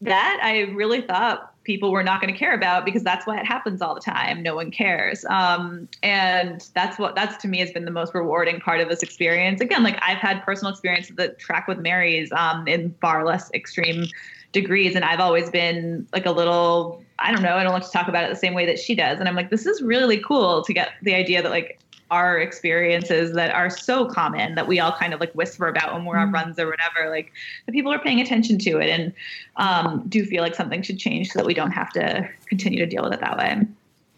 that I really thought people were not going to care about because that's what happens all the time. No one cares. Um, and that's what that's to me has been the most rewarding part of this experience. Again, like I've had personal experiences that track with Mary's um, in far less extreme degrees. And I've always been like a little, I don't know, I don't like to talk about it the same way that she does. And I'm like, this is really cool to get the idea that like our experiences that are so common that we all kind of like whisper about when we're on mm. runs or whatever like the people are paying attention to it and um, do feel like something should change so that we don't have to continue to deal with it that way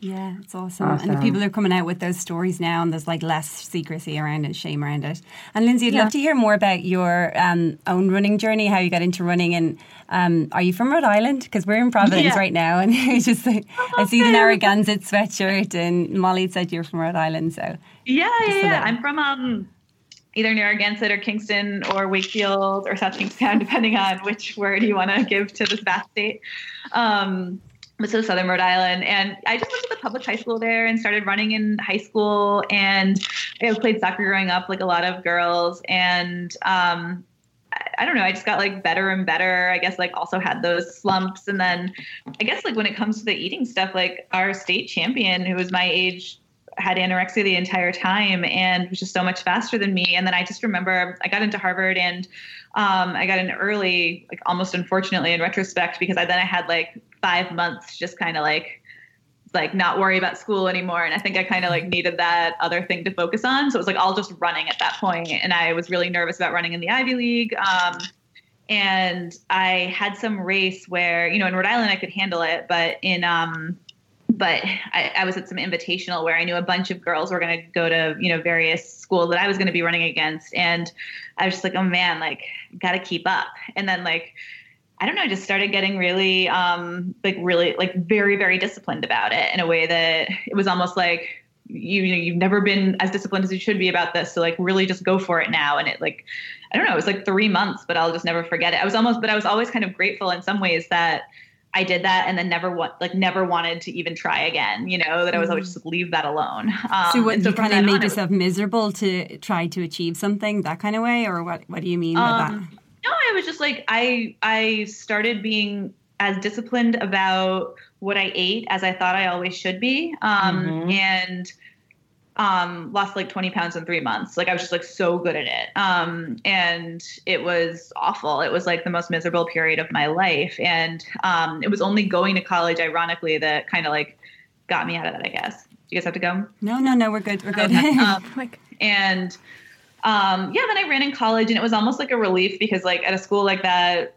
yeah, it's awesome. awesome. And the people are coming out with those stories now, and there's like less secrecy around it, shame around it. And Lindsay, I'd yeah. love to hear more about your um, own running journey, how you got into running, and um, are you from Rhode Island? Because we're in Providence yeah. right now, and <laughs> it's just like, I see the Narragansett sweatshirt, and Molly said you're from Rhode Island, so yeah, yeah, yeah. I'm from um, either Narragansett or Kingston or Wakefield or South Kingstown, <laughs> depending on which word you want to give to this vast state. Um, but so Southern Rhode Island. And I just went to the public high school there and started running in high school. And I played soccer growing up, like a lot of girls. And um, I, I don't know, I just got like better and better. I guess like also had those slumps. And then I guess like when it comes to the eating stuff, like our state champion, who was my age, had anorexia the entire time and was just so much faster than me. And then I just remember I got into Harvard and um, I got in early, like almost unfortunately in retrospect, because I then I had like five months just kind of like like not worry about school anymore. And i think i kind of like needed that other thing to focus on. So it was like all just running at that point. And i was really nervous about running in the ivy league. Um, and i had some race where you know in rhode island i could handle it. But in um but I, I was at some invitational where i knew a bunch of girls were going to go to you know various schools that i was going to be running against. And i was just like oh man like gotta keep up. And then like I don't know, I just started getting really, um, like really, like very, very disciplined about it in a way that it was almost like you, you know, you've never been as disciplined as you should be about this. So like really just go for it now. And it like, I don't know, it was like three months, but I'll just never forget it. I was almost, but I was always kind of grateful in some ways that I did that and then never want like never wanted to even try again. You know that I was always mm. just leave that alone. Um, so what so you kind of made yourself miserable to try to achieve something that kind of way, or what? What do you mean by um, that? No, I was just like I I started being as disciplined about what I ate as I thought I always should be, um, mm-hmm. and um, lost like 20 pounds in three months. Like I was just like so good at it. Um, and it was awful. It was like the most miserable period of my life. And um, it was only going to college, ironically, that kind of like got me out of that, I guess. Do you guys have to go? No, no, no, we're good. We're good. Okay. <laughs> Um, and um, yeah, then I ran in college, and it was almost like a relief because, like, at a school like that,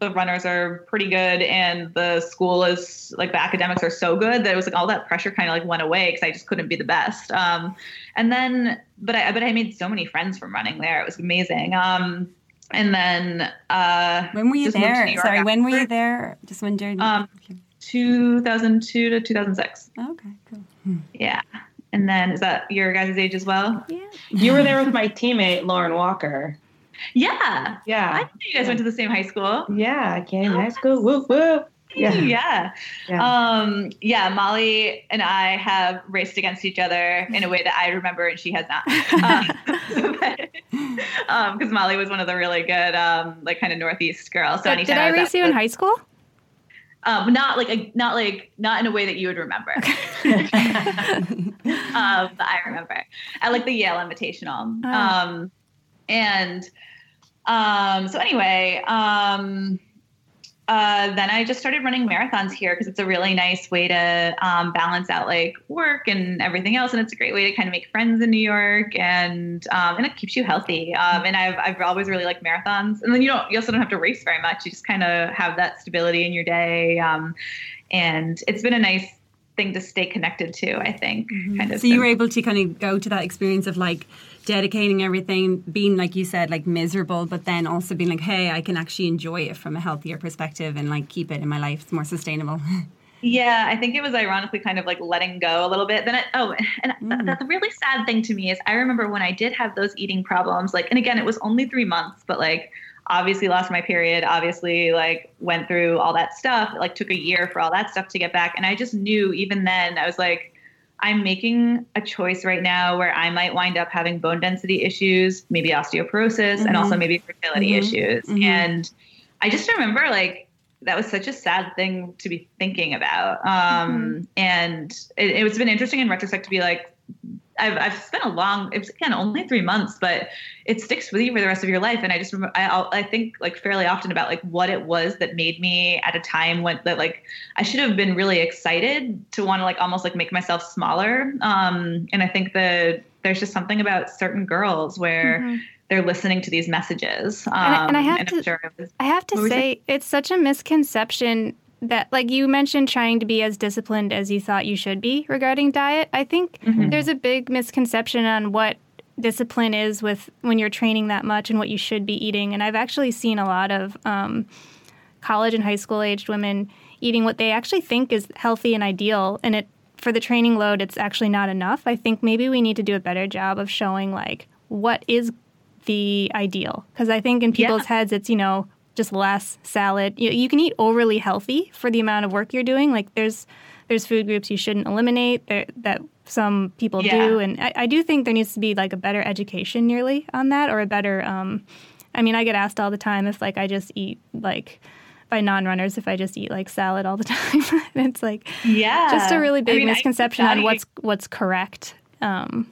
the runners are pretty good, and the school is like the academics are so good that it was like all that pressure kind of like went away because I just couldn't be the best. Um, and then, but I but I made so many friends from running there. It was amazing. Um, and then uh, when were you there? Sorry, after. when were you there? Just wondered. Um, 2002 to 2006. okay, cool. Yeah. And then is that your guys' age as well? Yeah. You were there with my teammate Lauren Walker. Yeah. Yeah. I you guys went to the same high school. Yeah, Canyon oh, High School. Whoop whoop. Yeah. yeah. Yeah. Um, yeah. Molly and I have raced against each other in a way that I remember and she has not. Because <laughs> um, <laughs> um, Molly was one of the really good, um, like kind of Northeast girls. So did I, I race you in high school? Um, not like a, not like not in a way that you would remember. <laughs> um, but I remember at like the Yale Invitational. Oh. Um, and um, so anyway, um, uh, then I just started running marathons here because it's a really nice way to um, balance out like work and everything else, and it's a great way to kind of make friends in New York, and um, and it keeps you healthy. Um, and I've I've always really liked marathons, and then you don't you also don't have to race very much. You just kind of have that stability in your day, um, and it's been a nice thing to stay connected to. I think. Mm-hmm. Kind of. So you were able to kind of go to that experience of like dedicating everything, being like you said, like miserable, but then also being like, hey, I can actually enjoy it from a healthier perspective and like keep it in my life. It's more sustainable. <laughs> Yeah, I think it was ironically kind of like letting go a little bit. Then, I, oh, and mm. the, the really sad thing to me is I remember when I did have those eating problems. Like, and again, it was only three months, but like obviously lost my period. Obviously, like went through all that stuff. It, like took a year for all that stuff to get back, and I just knew even then I was like. I'm making a choice right now where I might wind up having bone density issues, maybe osteoporosis, mm-hmm. and also maybe fertility mm-hmm. issues. Mm-hmm. And I just remember like that was such a sad thing to be thinking about. Um, mm-hmm. And it, it's been interesting in retrospect to be like, I've, I've spent a long, it's again only three months, but it sticks with you for the rest of your life. And I just remember, I, I think like fairly often about like what it was that made me at a time when that like I should have been really excited to want to like almost like make myself smaller. Um, and I think that there's just something about certain girls where. Mm-hmm they're listening to these messages. Um, and, and, I have and to, sure was, I have to say, it's such a misconception that, like you mentioned, trying to be as disciplined as you thought you should be regarding diet. I think mm-hmm. there's a big misconception on what discipline is with when you're training that much and what you should be eating. And I've actually seen a lot of um, college and high school aged women eating what they actually think is healthy and ideal, and it for the training load, it's actually not enough. I think maybe we need to do a better job of showing like what is the ideal because I think in people's yeah. heads it's you know just less salad. You, you, can eat overly healthy for the amount of work you're doing. Like there's there's food groups you shouldn't eliminate there, that some people yeah. do, and I, I, do think there needs to be like a better education nearly on that or a better. Um, I mean, I get asked all the time if like I just eat like by non-runners if I just eat like salad all the <laughs> time. it's like yeah, just a really big I mean, misconception on what's what's correct. Um,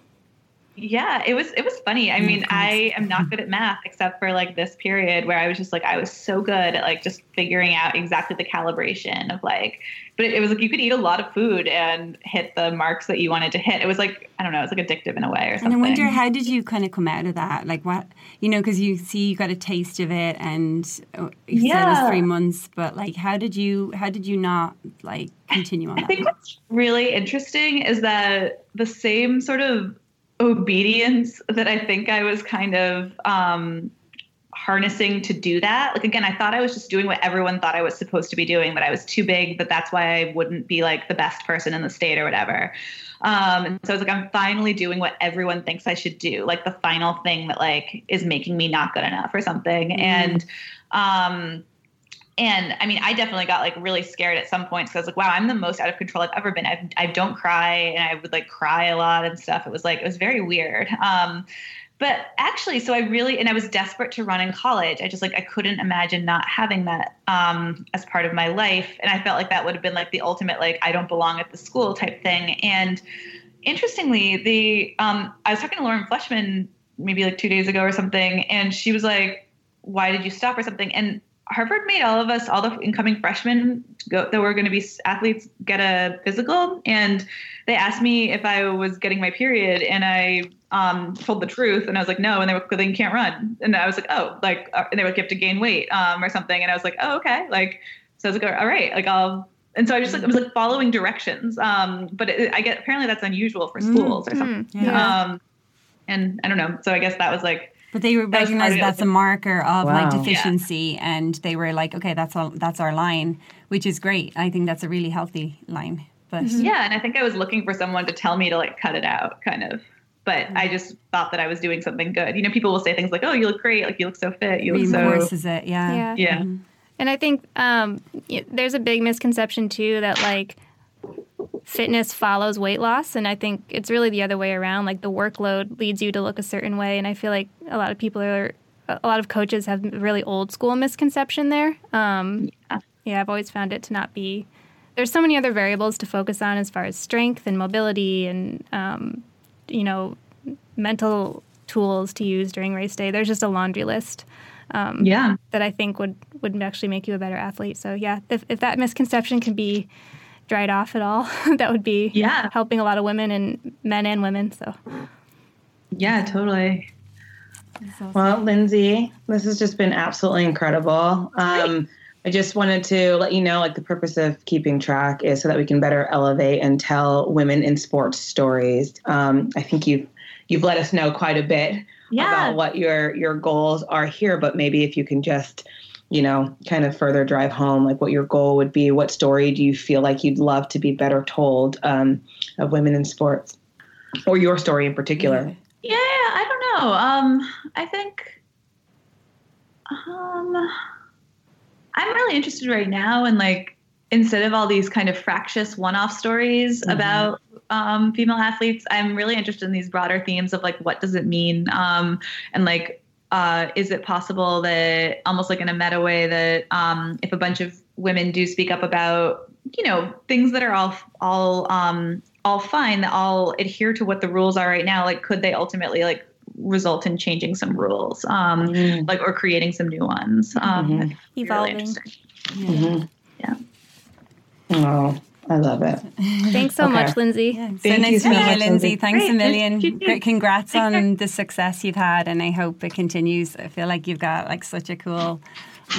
yeah, it was it was funny. I mean, I am not good at math except for like this period where I was just like I was so good at like just figuring out exactly the calibration of like but it, was like you could eat a lot of food and hit the marks that you wanted to hit. It was like I don't know, it was like addictive in a way or something. And I wonder how did you kind of come out of that? Like what you know, because you see you got a taste of it and oh, you yeah. said it was three months, but like how did you how did you not like continue on? I think what's really interesting is that the same sort of obedience that I think I was kind of um, harnessing to do that. Like again, I thought I was just doing what everyone thought I was supposed to be doing, that I was too big, that that's why I wouldn't be like the best person in the state or whatever. Um, and so I was like, I'm finally doing what everyone thinks I should do, like the final thing that like is making me not good enough or something. Mm. And um, and I mean, I definitely got like really scared at some points because I was like, wow, I'm the most out of control I've ever been. I've, I don't cry and I would like cry a lot and stuff. It was like, it was very weird. Um, but actually, so I really, and I was desperate to run in college. I just like, I couldn't imagine not having that um, as part of my life. And I felt like that would have been like the ultimate, like, I don't belong at the school type thing. And interestingly, the, um, I was talking to Lauren Fleshman maybe like two days ago or something, and she was like, why did you stop or something? And Harvard made all of us, all the incoming freshmen go, that were going to be athletes, get a physical. And they asked me if I was getting my period, and I um, told the truth. And I was like, no. And they were, like then you can't run. And I was like, oh, like, uh, and they would have to gain weight um, or something. And I was like, oh, okay. Like, so I was like, all right, like I'll. And so I just like I was like following directions. Um, but it, I get apparently that's unusual for schools mm-hmm. or something. Yeah. Um, and I don't know. So I guess that was like but they recognize that's a marker of wow. like deficiency, yeah. and they were like, okay, that's all, that's our line, which is great. I think that's a really healthy line. But mm-hmm. yeah, and I think I was looking for someone to tell me to like cut it out, kind of. But mm-hmm. I just thought that I was doing something good. You know, people will say things like, "Oh, you look great! Like you look so fit. You look so." Is it? Yeah. Yeah. yeah. Mm-hmm. And I think um, there's a big misconception too that like fitness follows weight loss and i think it's really the other way around. Like the workload leads you to look a certain way and i feel like a lot of people are a lot of coaches have really old school misconception there. Um, yeah. yeah i've always found it to not be. There's so many other variables to focus on as far as strength and mobility and um, you know mental tools to use during race day. There's just a laundry list um, yeah. that i think would would actually make you a better athlete. So yeah if, if that misconception can be dried off at all, <laughs> that would be yeah. helping a lot of women and men and women. So yeah, totally. Well, Lindsay, this has just been absolutely incredible. Um, I just wanted to let you know, like the purpose of keeping track is so that we can better elevate and tell women in sports stories. Um, I think you've you've let us know quite a bit yeah. about what your your goals are here, but maybe if you can just you know, kind of further drive home like what your goal would be. What story do you feel like you'd love to be better told um, of women in sports, or your story in particular? Yeah, I don't know. Um, I think um, I'm really interested right now in like instead of all these kind of fractious one-off stories mm-hmm. about um, female athletes, I'm really interested in these broader themes of like what does it mean um, and like uh, is it possible that almost like in a meta way that um, if a bunch of women do speak up about you know things that are all all um, all fine that all adhere to what the rules are right now like could they ultimately like result in changing some rules um, mm-hmm. like or creating some new ones um, mm-hmm. evolving really mm-hmm. yeah. yeah oh I love it. Thanks so okay. much, Lindsay. Yeah. So Thank nice to meet you, Lindsay. Thanks Great. a million. Congrats on the success you've had, and I hope it continues. I feel like you've got like such a cool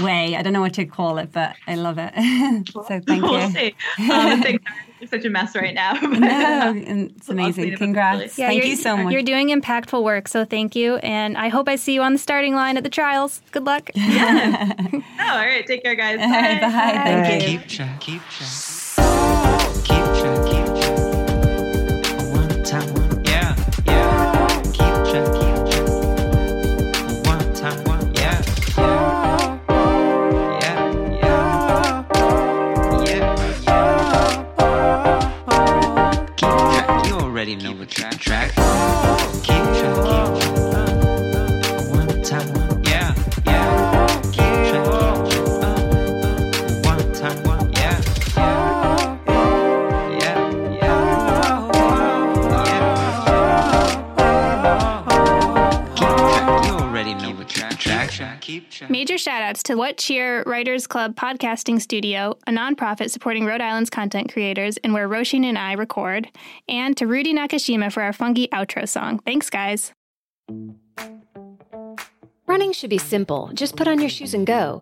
way. I don't know what to call it, but I love it. <laughs> so thank we'll you. See. Um, thanks. It's such a mess right now. <laughs> no, <laughs> it's amazing. Congrats. Yeah, thank you so much. You're doing impactful work, so thank you. And I hope I see you on the starting line at the trials. Good luck. Yeah. oh, all right. Take care, guys. Bye. Bye. Bye. Thank you. Keep track. Keep track. Keep chucking check one time one, yeah, yeah. Yeah, yeah, yeah. Keep track, you already know the track track keep track. Shoutouts to What Cheer Writers Club Podcasting Studio, a nonprofit supporting Rhode Island's content creators and where Roisin and I record, and to Rudy Nakashima for our funky outro song. Thanks, guys. Running should be simple. Just put on your shoes and go.